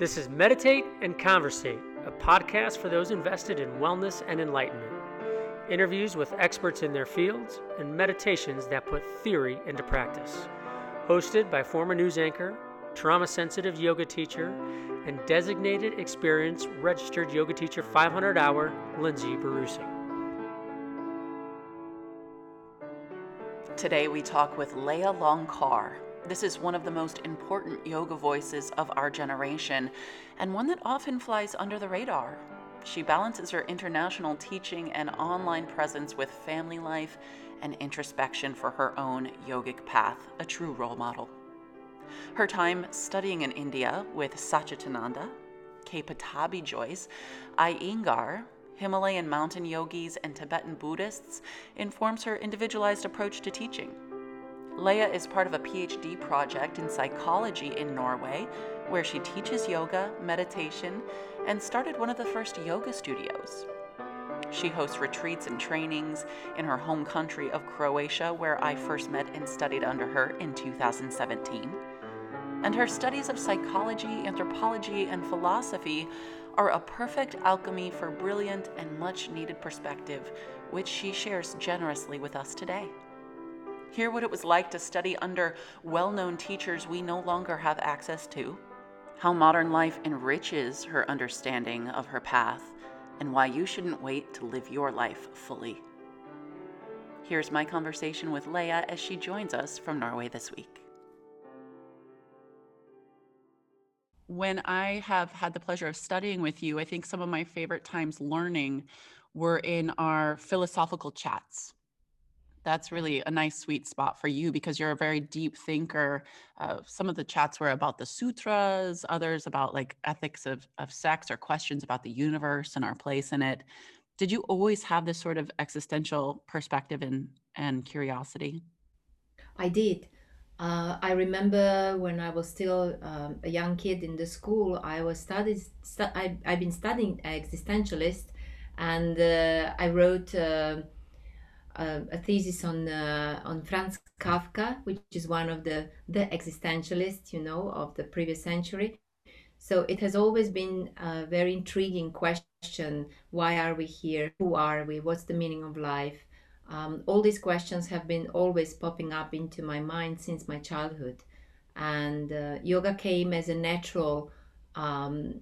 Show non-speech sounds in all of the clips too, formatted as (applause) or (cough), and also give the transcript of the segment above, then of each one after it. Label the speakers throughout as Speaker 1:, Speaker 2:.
Speaker 1: This is Meditate and Conversate, a podcast for those invested in wellness and enlightenment. Interviews with experts in their fields and meditations that put theory into practice. Hosted by former news anchor, trauma sensitive yoga teacher, and designated experienced registered yoga teacher 500 hour, Lindsay Barusi.
Speaker 2: Today we talk with Leah Longcar. This is one of the most important yoga voices of our generation, and one that often flies under the radar. She balances her international teaching and online presence with family life and introspection for her own yogic path, a true role model. Her time studying in India with Satchidananda, K. Pattabhi Jois, Iyengar, Himalayan mountain yogis, and Tibetan Buddhists informs her individualized approach to teaching. Leah is part of a PhD project in psychology in Norway, where she teaches yoga, meditation, and started one of the first yoga studios. She hosts retreats and trainings in her home country of Croatia, where I first met and studied under her in 2017. And her studies of psychology, anthropology, and philosophy are a perfect alchemy for brilliant and much needed perspective, which she shares generously with us today. Hear what it was like to study under well known teachers we no longer have access to, how modern life enriches her understanding of her path, and why you shouldn't wait to live your life fully. Here's my conversation with Leah as she joins us from Norway this week. When I have had the pleasure of studying with you, I think some of my favorite times learning were in our philosophical chats that's really a nice sweet spot for you because you're a very deep thinker. Uh, some of the chats were about the sutras, others about like ethics of, of sex or questions about the universe and our place in it. Did you always have this sort of existential perspective and, and curiosity?
Speaker 3: I did. Uh, I remember when I was still um, a young kid in the school, I was studied. Stu- I, I've been studying existentialist, and uh, I wrote a thesis on uh, on Franz Kafka, which is one of the the existentialists, you know, of the previous century. So it has always been a very intriguing question: Why are we here? Who are we? What's the meaning of life? Um, all these questions have been always popping up into my mind since my childhood, and uh, yoga came as a natural. Um,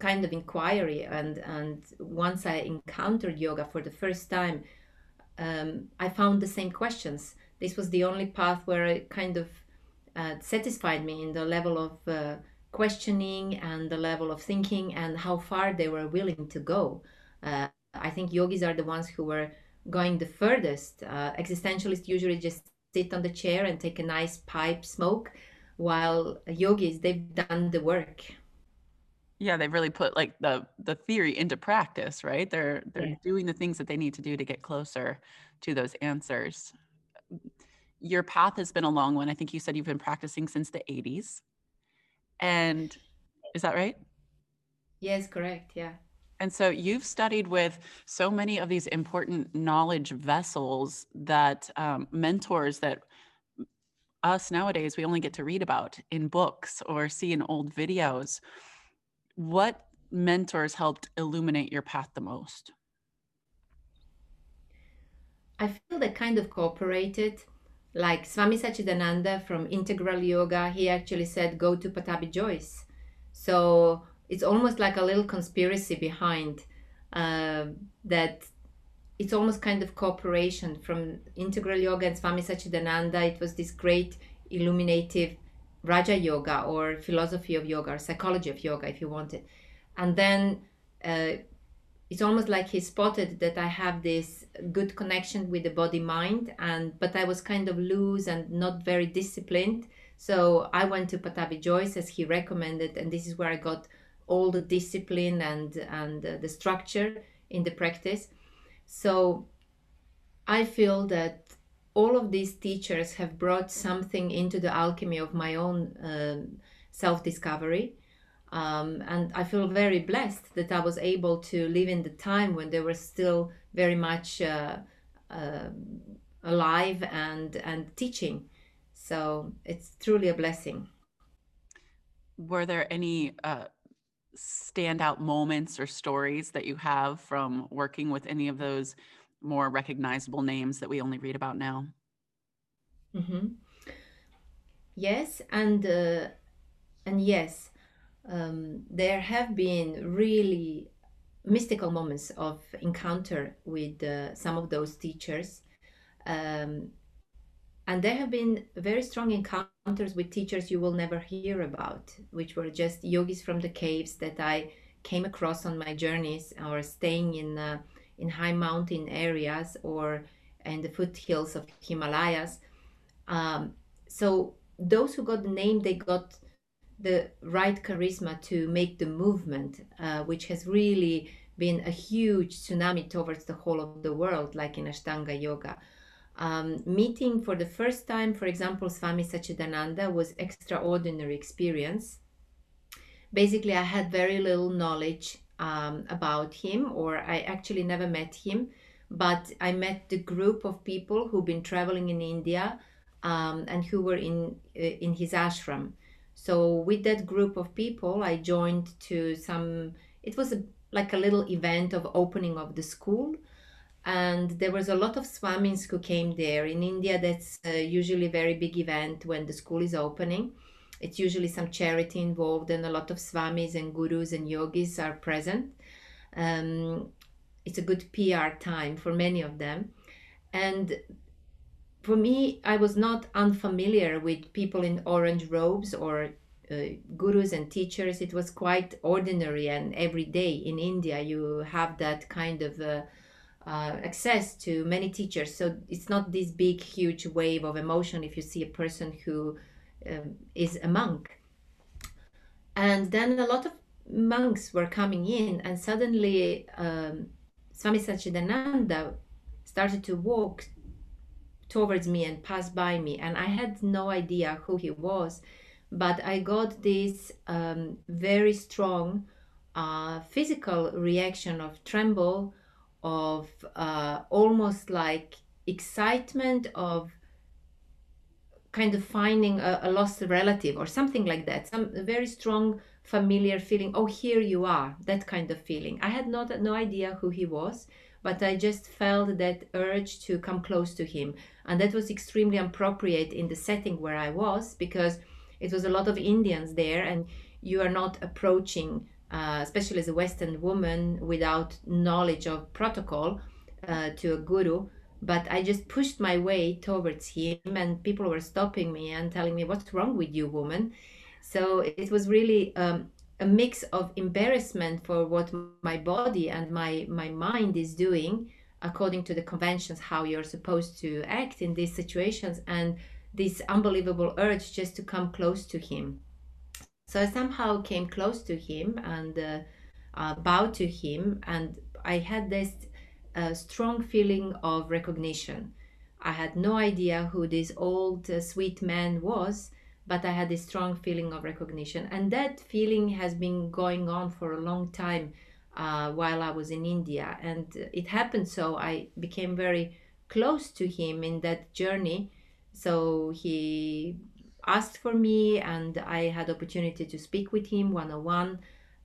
Speaker 3: kind of inquiry and and once i encountered yoga for the first time um, I found the same questions. This was the only path where it kind of uh, satisfied me in the level of uh, questioning and the level of thinking and how far they were willing to go. Uh, I think yogis are the ones who were going the furthest. Uh, existentialists usually just sit on the chair and take a nice pipe smoke, while yogis, they've done the work
Speaker 2: yeah they've really put like the the theory into practice right? They're they're yeah. doing the things that they need to do to get closer to those answers. Your path has been a long one. I think you said you've been practicing since the 80s and is that right?
Speaker 3: Yes correct yeah.
Speaker 2: And so you've studied with so many of these important knowledge vessels that um, mentors that us nowadays we only get to read about in books or see in old videos what mentors helped illuminate your path the most?
Speaker 3: I feel they kind of cooperated. Like Swami Satchidananda from Integral Yoga, he actually said, go to Pattabhi Jois. So it's almost like a little conspiracy behind uh, that. It's almost kind of cooperation from Integral Yoga and Swami Satchidananda. It was this great illuminative Raja Yoga or philosophy of yoga or psychology of yoga, if you want it. And then uh, it's almost like he spotted that I have this good connection with the body mind, and but I was kind of loose and not very disciplined. So I went to Pattabhi Jois as he recommended, and this is where I got all the discipline and and uh, the structure in the practice. So I feel that all of these teachers have brought something into the alchemy of my own um, self discovery. Um, and I feel very blessed that I was able to live in the time when they were still very much uh, uh, alive and and teaching. So it's truly a blessing.
Speaker 2: were there any uh, standout moments or stories that you have from working with any of those more recognizable names that we only read about now?
Speaker 3: Mm-hmm. Yes, and uh, and yes, um, there have been really mystical moments of encounter with uh, some of those teachers. Um, and there have been very strong encounters with teachers you will never hear about, which were just yogis from the caves that I came across on my journeys or staying in, uh, in high mountain areas or in the foothills of Himalayas. Um, so those who got the name, they got the right charisma to make the movement, uh, which has really been a huge tsunami towards the whole of the world, like in Ashtanga Yoga. Um, meeting for the first time, for example, Swami Satchidananda was extraordinary experience. Basically, I had very little knowledge um, about him, or I actually never met him, but I met the group of people who've been traveling in India um, and who were in uh, in his ashram. So with that group of people, I joined to some. It was a, like a little event of opening of the school and there was a lot of swamis who came there in india that's uh, usually a very big event when the school is opening it's usually some charity involved and a lot of swamis and gurus and yogis are present. Um, it's a good pr time for many of them. And for me i was not unfamiliar with people in orange robes or uh, gurus and teachers. It was quite ordinary and every day in india you have that kind of uh, uh, access to many teachers. So it's not this big, huge wave of emotion if you see a person who um, is a monk. And then a lot of monks were coming in, and suddenly um, Swami Satchidananda started to walk towards me and pass by me, and I had no idea who he was, but I got this um, very strong uh, physical reaction of tremble of uh, almost like excitement of kind of finding a, a, lost relative or something like that. Some very strong familiar feeling oh here you are that kind of feeling. I had not no idea who he was but i just felt that urge to come close to him. And that was extremely appropriate in the setting where i was because it was a lot of indians there and you are not approaching uh, especially as a Western woman without knowledge of protocol, uh, to a guru. But I just pushed my way towards him, and people were stopping me and telling me, What's wrong with you, woman? So it was really um, a mix of embarrassment for what my body and my, my mind is doing according to the conventions, how you're supposed to act in these situations, and this unbelievable urge just to come close to him. So I somehow came close to him and uh, uh, bowed to him, and I had this uh, strong feeling of recognition. I had no idea who this old uh, sweet man was, but I had this strong feeling of recognition, and that feeling has been going on for a long time uh, while I was in India, and it happened so I became very close to him in that journey. So he asked for me and I had opportunity to speak with him one on one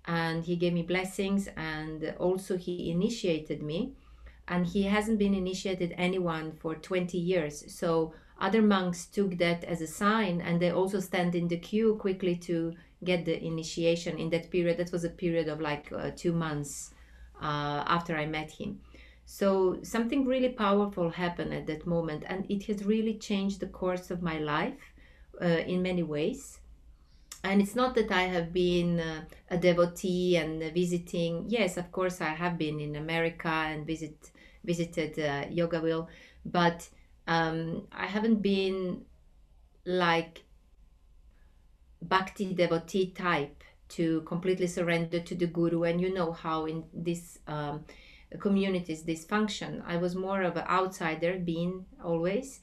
Speaker 3: and he gave me blessings and also he initiated me and he hasn't been initiated anyone for 20 years so other monks took that as a sign and they also stand in the queue quickly to get the initiation in that period that was a period of like uh, two months uh, after i met him so something really powerful happened at that moment and it has really changed the course of my life uh, in many ways. And it's not that I have been uh, a devotee and visiting. Yes, of course, I have been in America and visit visited uh, Yogaville, but um, I haven't been like bhakti devotee type to completely surrender to the guru. And you know how in this um, communities this function. I was more of an outsider, being always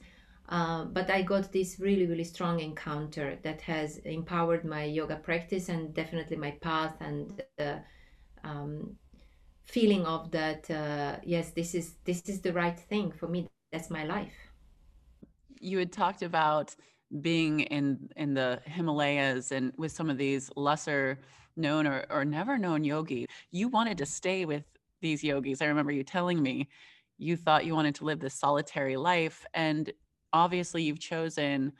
Speaker 3: uh, but I got this really, really strong encounter that has empowered my yoga practice and definitely my path and the um, feeling of that. Uh, yes, this is this is the right thing for me. That's my life.
Speaker 2: You had talked about being in in the Himalayas and with some of these lesser known or, or never known yogis. You wanted to stay with these yogis. I remember you telling me you thought you wanted to live this solitary life. And obviously, you've chosen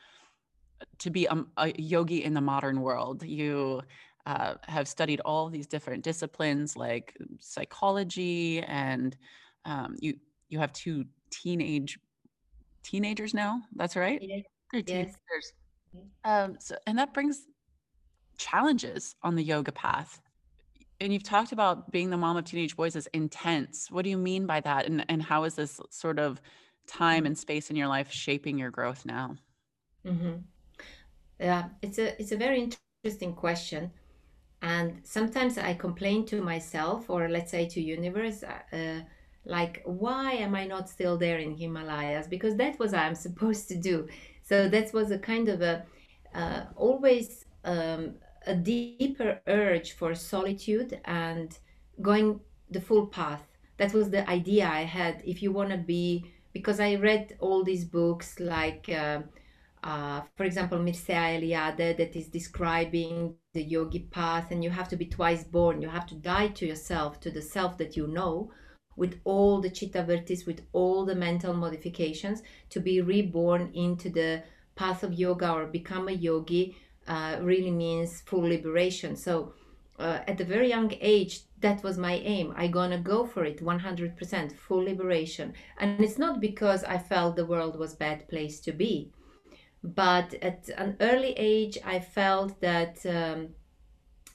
Speaker 2: to be a, a yogi in the modern world. You uh, have studied all these different disciplines like psychology, and um, you you have two teenage teenagers now. That's right. They're teenagers. Yes. Um, so, and that brings challenges on the yoga path. And you've talked about being the mom of teenage boys as intense. What do you mean by that? And, and how is this sort of time and space in your life shaping your growth now?
Speaker 3: Mm-hmm. Yeah, it's a it's a very interesting question, and sometimes I complain to myself, or let's say to universe, uh, like why am I not still there in Himalayas? Because that was I'm (laughs) supposed to do. So that was a kind of a uh, always um, a deeper urge for solitude and going the full path. That was the idea I had. If you want to be, because I read all these books, like, uh, uh, for example, Mircea Eliade, that is describing the yogi path, and you have to be twice born. You have to die to yourself, to the self that you know, with all the chitta vrittis, with all the mental modifications, to be reborn into the path of yoga or become a yogi uh, really means full liberation. So uh, at a very young age, that was my aim. I gonna go for it 100%, full liberation. And it's not because I felt the world was bad place to be, but at an early age, I felt that um,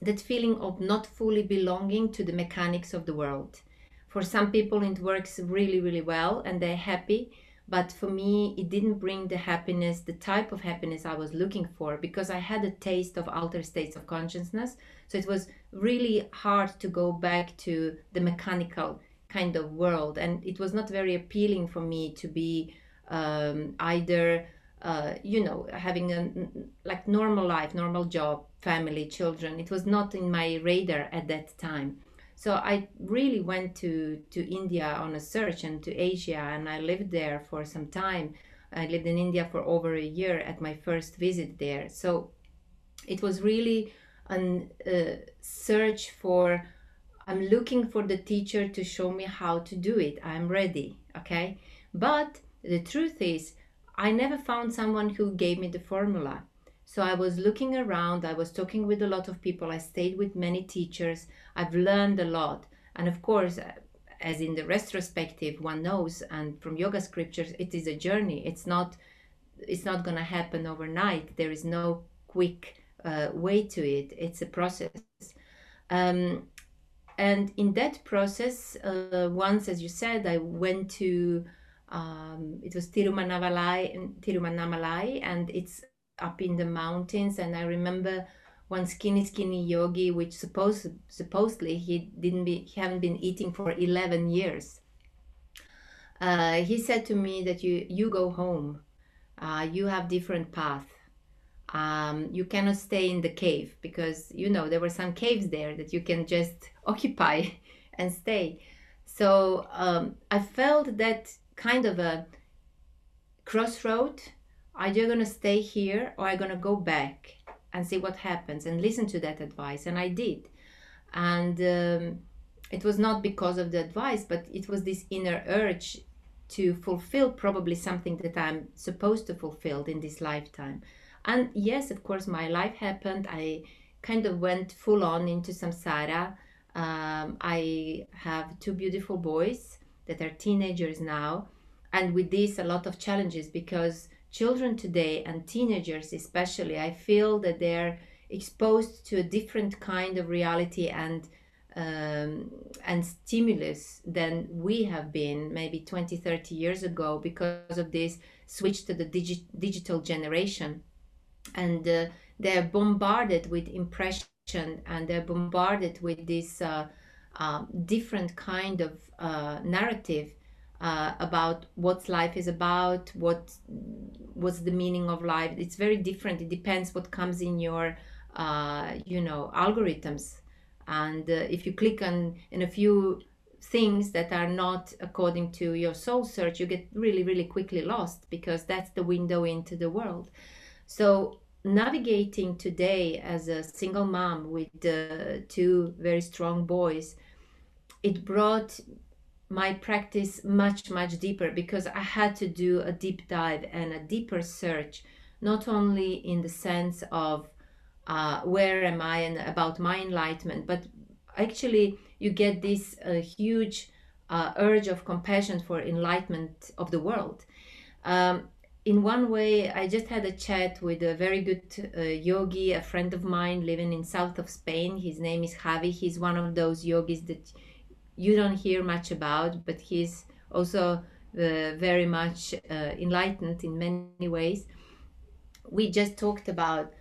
Speaker 3: that feeling of not fully belonging to the mechanics of the world. For some people, it works really, really well, and they're happy but for me it didn't bring the happiness the type of happiness i was looking for because i had a taste of altered states of consciousness so it was really hard to go back to the mechanical kind of world and it was not very appealing for me to be um, either uh, you know having a like normal life normal job family children it was not in my radar at that time so I really went to, to India on a search and to Asia, and I lived there for some time. I lived in India for over a year at my first visit there. So it was really a uh, search for, I'm looking for the teacher to show me how to do it. I'm ready, okay? But the truth is, I never found someone who gave me the formula. So I was looking around, I was talking with a lot of people, I stayed with many teachers, I've learned a lot. And of course, uh, as in the retrospective, one knows, and from yoga scriptures, it is a journey. It's not, it's not going to happen overnight. There is no quick uh, way to it. It's a process. Um, and in that process, uh, once, as you said, I went to um, it was Tiruvannamalai, Tiruvannamalai, and it's up in the mountains. And i remember one skinny skinny yogi which supposed supposedly he didn't be he hadn't been eating for 11 years. Uh, he said to me that you you go home. Uh, you have different path. Um, you cannot stay in the cave because you know there were some caves there that you can just (laughs) occupy and stay. So um, i felt that kind of a crossroad. Are you going to stay here or are you going to go back and see what happens and listen to that advice? And i did. And um, it was not because of the advice but it was this inner urge to fulfill probably something that i'm supposed to fulfill in this lifetime. And yes of course my life happened. I kind of went full on into samsara. Um, i have two beautiful boys that are teenagers now and with this a lot of challenges because children today and teenagers especially i feel that they're exposed to a different kind of reality and um, and stimulus than we have been maybe 20 30 years ago because of this switch to the digi- digital generation. And uh, they're bombarded with impression and they're bombarded with this uh, uh, different kind of uh, narrative uh, about what life is about, what what's the meaning of life. It's very different. It depends what comes in your, uh, you know, algorithms. And uh, if you click on in a few things that are not according to your soul search, you get really, really quickly lost because that's the window into the world. So navigating today as a single mom with uh, two very strong boys, it brought my practice much much deeper because I had to do a deep dive and a deeper search, not only in the sense of uh, where am I and about my enlightenment, but actually you get this uh, huge uh, urge of compassion for enlightenment of the world. Um, in one way, I just had a chat with a very good uh, yogi, a friend of mine living in south of Spain. His name is Javi. He's one of those yogis that you don't hear much about, but he's also uh, very much uh, enlightened in many ways. We just talked about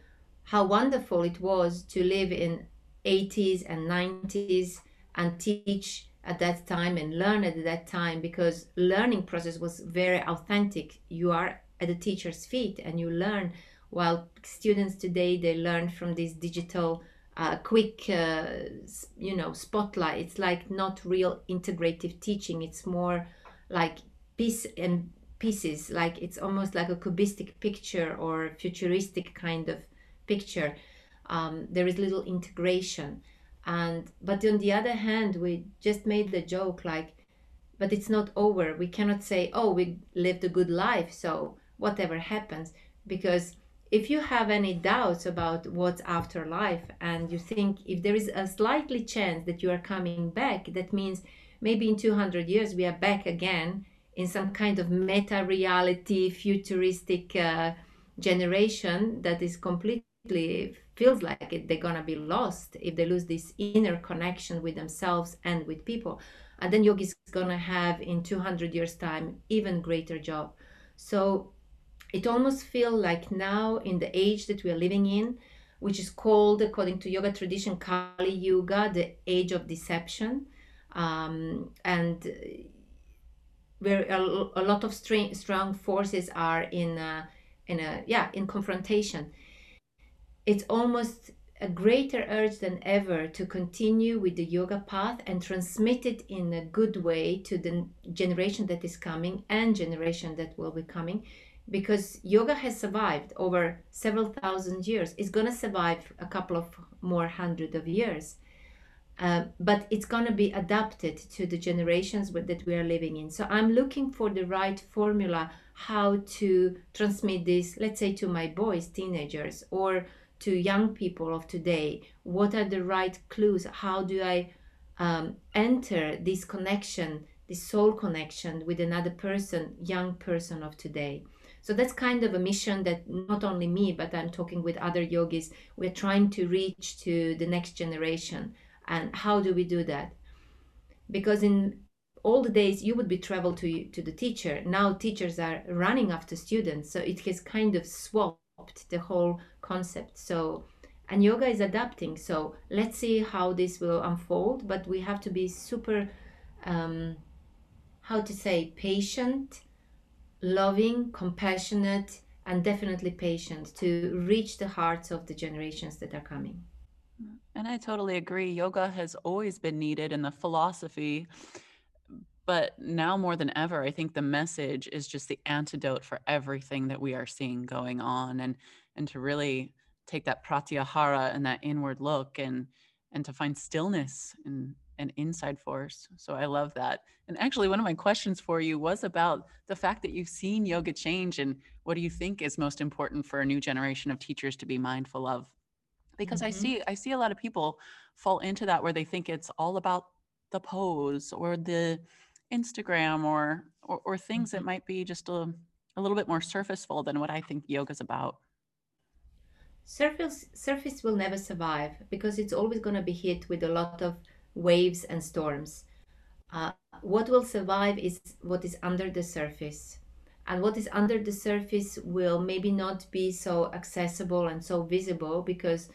Speaker 3: how wonderful it was to live in 80s and 90s and teach at that time and learn at that time because learning process was very authentic you are at the teacher's feet and you learn while students today they learn from this digital uh, quick uh, you know spotlight. It's like not real integrative teaching. It's more like piece and pieces. Like it's almost like a cubistic picture or futuristic kind of picture. Um, there is little integration. And but on the other hand we just made the joke like but it's not over. We cannot say oh we lived a good life so whatever happens because if you have any doubts about what's after life and you think if there is a slightly chance that you are coming back that means maybe in 200 years we are back again in some kind of meta reality futuristic uh, generation that is completely feels like it, they're gonna be lost if they lose this inner connection with themselves and with people. And then yogi is gonna have in 200 years time even greater job. So it almost feels like now in the age that we are living in which is called according to yoga tradition kali yuga the age of deception. Um, and where a, a, lot of strong forces are in a, in a yeah in confrontation. It's almost a greater urge than ever to continue with the yoga path and transmit it in a good way to the generation that is coming and generation that will be coming because yoga has survived over several thousand years. It's going to survive a couple of more hundred of years. Uh, but it's going to be adapted to the generations that we are living in. So i'm looking for the right formula how to transmit this let's say to my boys teenagers or to young people of today what are the right clues? How do i um, enter this connection this soul connection with another person young person of today? So that's kind of a mission that not only me but i'm talking with other yogis. We're trying to reach to the next generation. And how do we do that? Because in the days you would be travel to to the teacher. Now teachers are running after students. So it has kind of swapped the whole concept. So, and yoga is adapting. So let's see how this will unfold. But we have to be super, um, how to say, patient, loving, compassionate, and definitely patient to reach the hearts of the generations that are coming.
Speaker 2: And I totally agree. Yoga has always been needed in the philosophy but now more than ever i think the message is just the antidote for everything that we are seeing going on and and to really take that pratyahara and that inward look and and to find stillness and an inside force so i love that and actually one of my questions for you was about the fact that you've seen yoga change and what do you think is most important for a new generation of teachers to be mindful of because mm-hmm. i see i see a lot of people fall into that where they think it's all about the pose or the Instagram or or, or things mm-hmm. that might be just a, a little bit more surfaceful than what I think yoga is about.
Speaker 3: Surface surface will never survive because it's always going to be hit with a lot of waves and storms. Uh, what will survive is what is under the surface. And what is under the surface will maybe not be so accessible and so visible because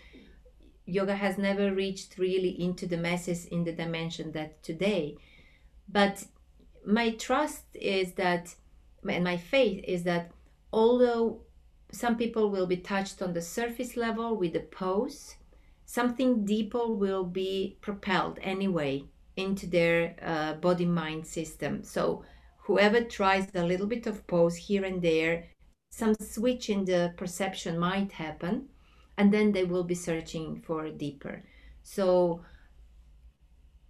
Speaker 3: yoga has never reached really into the masses in the dimension that today. But my trust is that and my faith is that although some people will be touched on the surface level with the pose. Something deeper will be propelled anyway into their uh, body mind system. So whoever tries a little bit of pose here and there some switch in the perception might happen and then they will be searching for deeper. So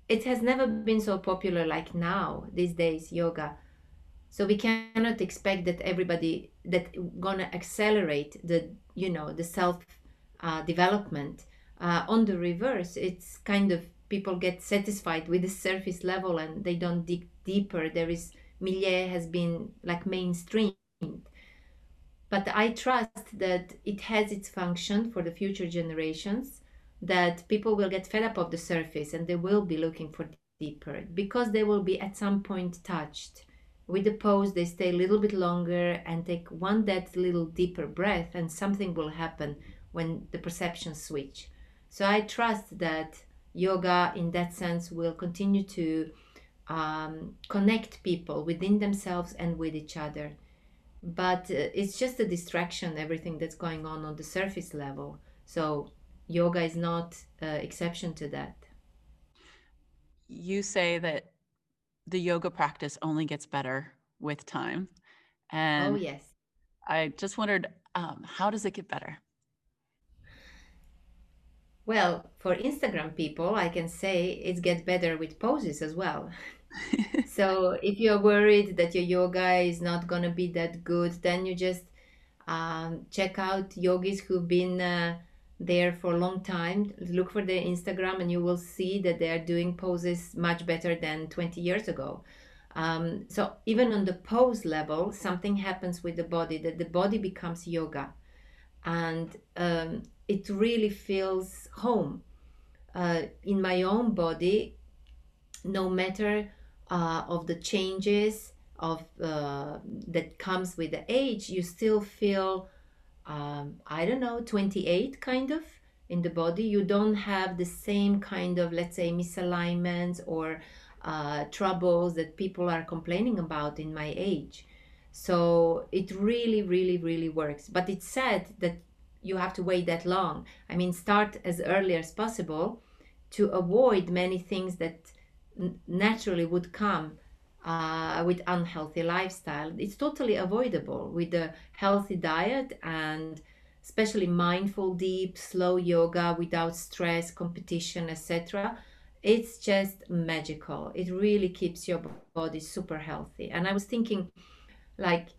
Speaker 3: it has never been so popular like now these days yoga. So we cannot expect that everybody that gonna accelerate the you know the self uh, development uh, on the reverse. It's kind of people get satisfied with the surface level and they don't dig deeper. There is milieu has been like mainstream but i trust that it has its function for the future generations that people will get fed up of the surface and they will be looking for deeper because they will be at some point touched with the pose they stay a little bit longer and take one that little deeper breath and something will happen when the perceptions switch. So i trust that yoga in that sense will continue to um, connect people within themselves and with each other. But uh, it's just a distraction everything that's going on on the surface level. So yoga is not uh, exception to that.
Speaker 2: You say that the yoga practice only gets better with time. And
Speaker 3: oh yes.
Speaker 2: I just wondered um, how does it get better?
Speaker 3: Well for instagram people i can say it gets better with poses as well. (laughs) So if you're worried that your yoga is not going to be that good then you just um, check out yogis who've been uh, there for a long time. Look for their instagram and you will see that they are doing poses much better than 20 years ago. Um, so even on the pose level something happens with the body that the body becomes yoga. And um, it really feels home. Uh, in my own body no matter uh, of the changes of uh, that comes with the age you still feel um, i don't know 28 kind of in the body. You don't have the same kind of let's say misalignments or uh, troubles that people are complaining about in my age. So it really really really works. But it's sad that you have to wait that long. I mean start as early as possible to avoid many things that naturally would come uh, with unhealthy lifestyle. It's totally avoidable with a healthy diet and especially mindful deep slow yoga without stress competition etc it's just magical. It really keeps your body super healthy. And i was thinking like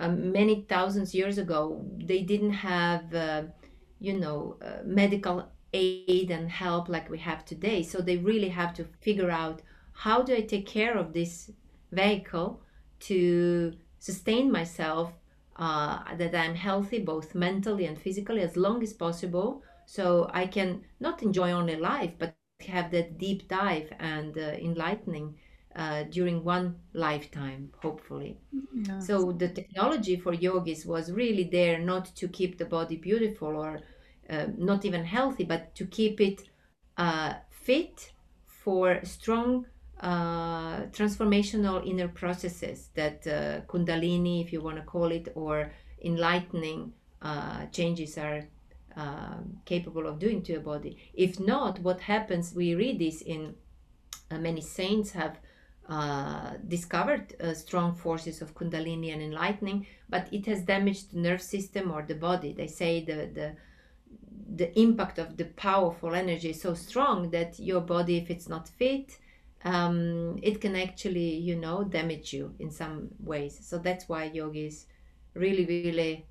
Speaker 3: um, many thousands years ago they didn't have uh, you know uh, medical aid and help like we have today. So they really have to figure out how do I take care of this vehicle to sustain myself, uh, that I'm healthy both mentally and physically as long as possible, so I can not enjoy only life but have that deep dive and uh, enlightening uh, during one lifetime, hopefully. Yes. So the technology for yogis was really there not to keep the body beautiful or uh, not even healthy, but to keep it uh, fit for strong uh, transformational inner processes that uh, Kundalini, if you want to call it, or enlightening uh, changes are um, capable of doing to your body. If not, what happens? We read this in uh, many saints have uh, discovered strong forces of kundalini and enlightening but it has damaged the nerve system or the body they say the the the impact of the powerful energy is so strong that your body if it's not fit um, it can actually you know damage you in some ways. So that's why yogis really really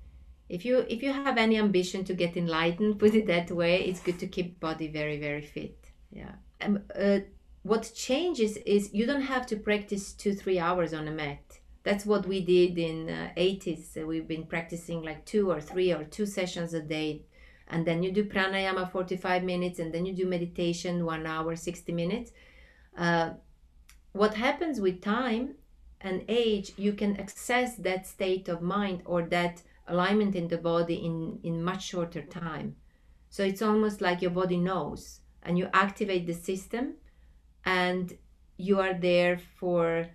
Speaker 3: if you if you have any ambition to get enlightened (laughs) put it that way it's good to keep body very very fit. Yeah. Um, uh, what changes is you don't have to practice two three hours on a mat. That's what we did in uh, 80s we've been practicing like two or three or two sessions a day. And then you do pranayama 45 minutes and then you do meditation one hour 60 minutes uh, what happens with time and age you can access that state of mind or that alignment in the body in in much shorter time. So it's almost like your body knows and you activate the system and you are there for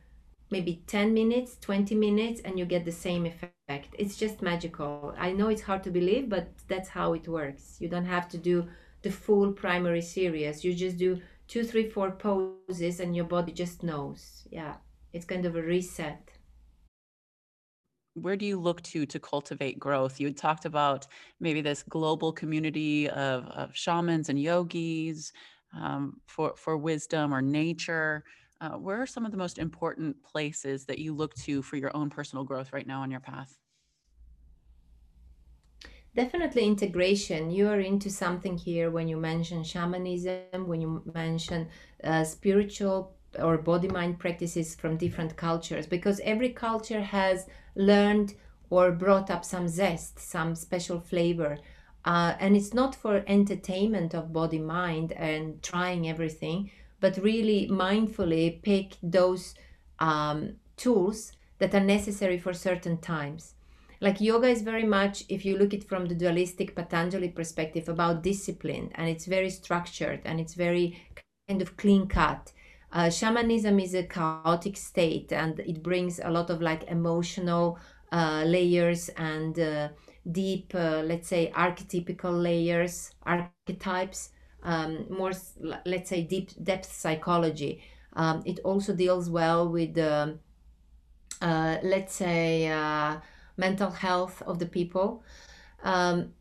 Speaker 3: maybe 10 minutes 20 minutes and you get the same effect. It's just magical. I know it's hard to believe but that's how it works. You don't have to do the full primary series. You just do two three four poses and your body just knows yeah it's kind of a reset
Speaker 2: where do you look to to cultivate growth? You talked about maybe this global community of, of shamans and yogis um, for for wisdom or nature. Uh, where are some of the most important places that you look to for your own personal growth right now on your path?
Speaker 3: Definitely integration. You are into something here when you mention shamanism, when you mention uh, spiritual or body mind practices from different cultures, because every culture has learned or brought up some zest, some special flavor. Uh, and it's not for entertainment of body mind and trying everything, but really mindfully pick those um, tools that are necessary for certain times. Like yoga is very much, if you look it from the dualistic Patanjali perspective, about discipline, and it's very structured and it's very kind of clean cut. Uh, shamanism is a chaotic state and it brings a lot of like emotional uh, layers and uh, deep uh, let's say archetypical layers archetypes um, more let's say deep depth psychology. Um, it also deals well with the uh, let's say uh, mental health of the people um,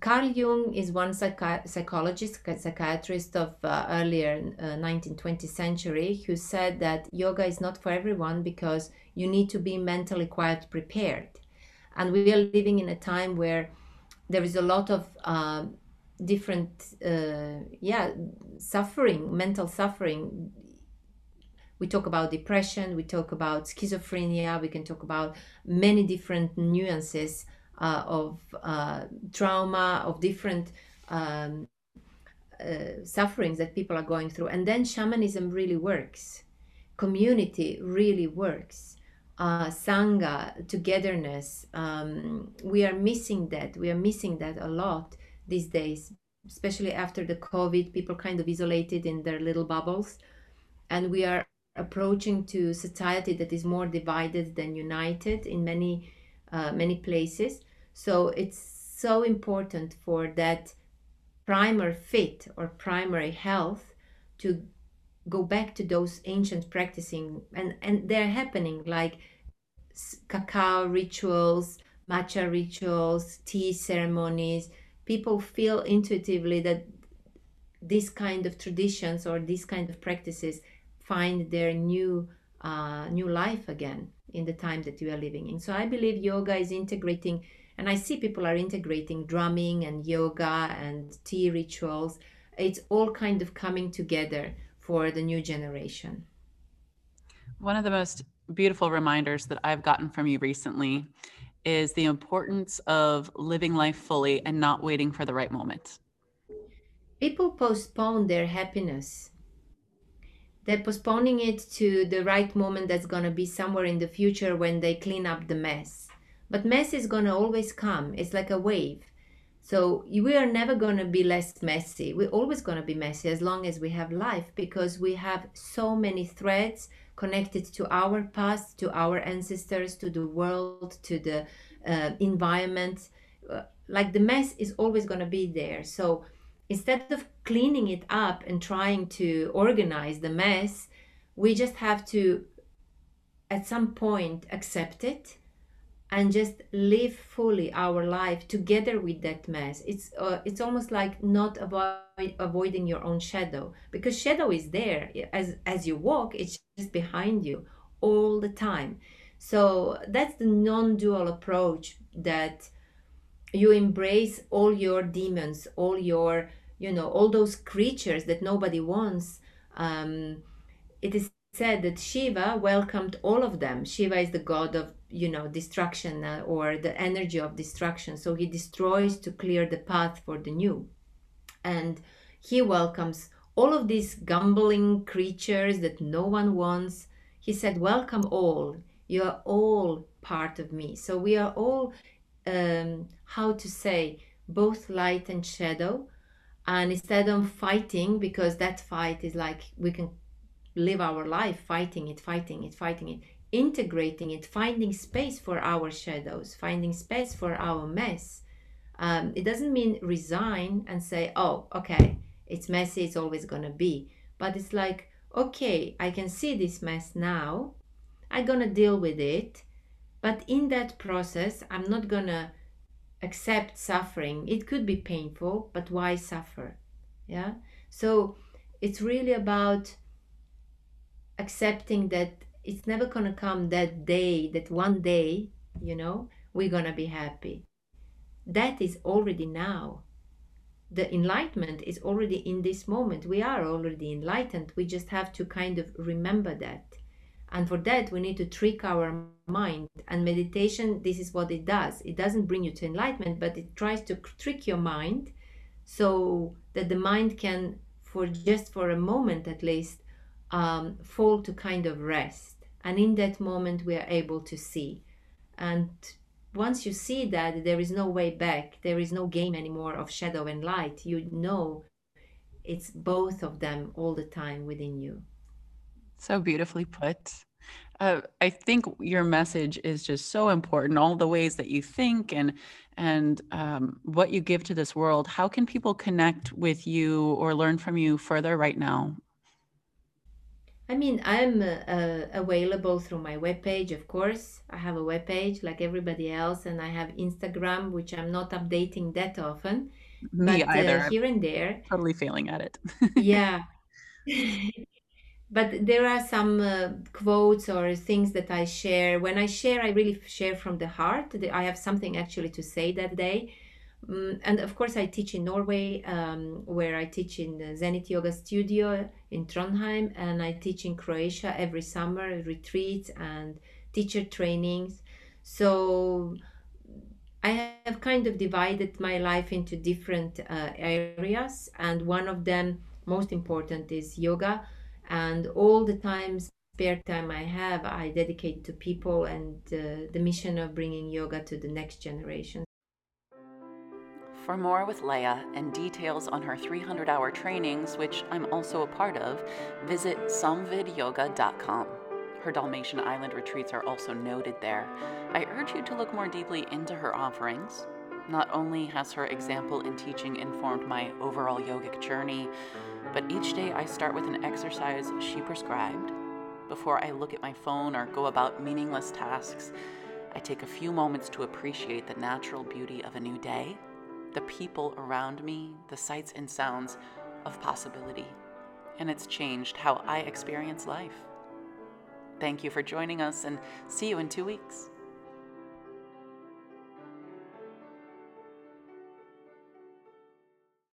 Speaker 3: Carl Jung is one psychi- psychologist, psychiatrist of uh, earlier uh, 19th, 20th century who said that yoga is not for everyone because you need to be mentally quite prepared. And we are living in a time where there is a lot of uh, different, yeah, suffering, mental suffering. We talk about depression, we talk about schizophrenia, we can talk about many different nuances uh, of uh, trauma, of different um, uh, sufferings that people are going through. And then shamanism really works. Community really works. Uh, sangha, togetherness. Um, we are missing that. We are missing that a lot these days, especially after the COVID. People kind of isolated in their little bubbles, and we are approaching to society that is more divided than united in many uh, many places. So it's so important for that primer fit or primary health to go back to those ancient practicing and and they're happening like cacao rituals matcha rituals tea ceremonies people feel intuitively that this kind of traditions or these kind of practices find their new uh, new life again in the time that you are living in so i believe yoga is integrating and I see people are integrating drumming and yoga and tea rituals. It's all kind of coming together for the new generation.
Speaker 2: One of the most beautiful reminders that I've gotten from you recently is the importance of living life fully and not waiting for the right moment.
Speaker 3: People postpone their happiness. They're postponing it to the right moment that's going to be somewhere in the future when they clean up the mess but mess is going to always come. It's like a wave. So we are never going to be less messy. We're always going to be messy as long as we have life because we have so many threads connected to our past, to our ancestors, to the world, to the uh, environment. Uh, like the mess is always going to be there. So instead of cleaning it up and trying to organize the mess, we just have to, at some point, accept it and just live fully our life together with that mess. It's uh, it's almost like not avoid, avoiding your own shadow because shadow is there. As as you walk it's just behind you all the time. So that's the non-dual approach that you embrace all your demons all your you know all those creatures that nobody wants um, it is said that shiva welcomed all of them. Shiva is the god of you know destruction uh, or the energy of destruction. So he destroys to clear the path for the new. And he welcomes all of these gumbling creatures that no one wants. He said welcome all. You are all part of me. So we are all um, how to say both light and shadow and instead of fighting because that fight is like we can live our life fighting it fighting it fighting it integrating it, finding space for our shadows, finding space for our mess. Um, it doesn't mean resign and say, oh, okay, it's messy, it's always to be. But it's like, okay, I can see this mess now. I'm to deal with it. But in that process, I'm not gonna accept suffering. It could be painful, but why suffer? Yeah. So it's really about accepting that it's never gonna come that day, that one day, you know, we're gonna be happy. That is already now. The enlightenment is already in this moment. We are already enlightened. We just have to kind of remember that. And for that, we need to trick our mind. And meditation, this is what it does. It doesn't bring you to enlightenment, but it tries to trick your mind so that the mind can, for just for a moment at least, um, fall to kind of rest. And in that moment, we are able to see. And once you see that there is no way back, there is no game anymore of shadow and light, you know it's both of them all the time within you.
Speaker 2: So beautifully put. Uh, I think your message is just so important. All the ways that you think and and um, what you give to this world. How can people connect with you or learn from you further right now?
Speaker 3: I mean, I'm uh, uh, available through my webpage, of course. I have a webpage like everybody else, and I have Instagram, which I'm not updating that often.
Speaker 2: Me but, uh, either.
Speaker 3: here and there.
Speaker 2: Totally failing at it. (laughs)
Speaker 3: yeah. (laughs) but there are some uh, quotes or things that I share. When I share, I really share from the heart. I have something actually to say that day. Um, and of course, I teach in Norway, um, where I teach in the Zenit Yoga Studio in Trondheim, and I teach in Croatia every summer retreats and teacher trainings. So I have kind of divided my life into different uh, areas, and one of them, most important, is yoga. And all the time, spare time I have, I dedicate to people and uh, the mission of bringing yoga to the next generation. For more with Leah and details on her 300 hour trainings, which I'm also a part of, visit samvidyoga.com. Her Dalmatian Island retreats are also noted there. I urge you to look more deeply into her offerings. Not only has her example in teaching informed my overall yogic journey, but each day I start with an exercise she prescribed. Before I look at my phone or go about meaningless tasks, I take a few moments to appreciate the natural beauty of a new day the people around me, the sights and sounds of possibility. And it's changed how I experience life. Thank you for joining us and see you in two weeks.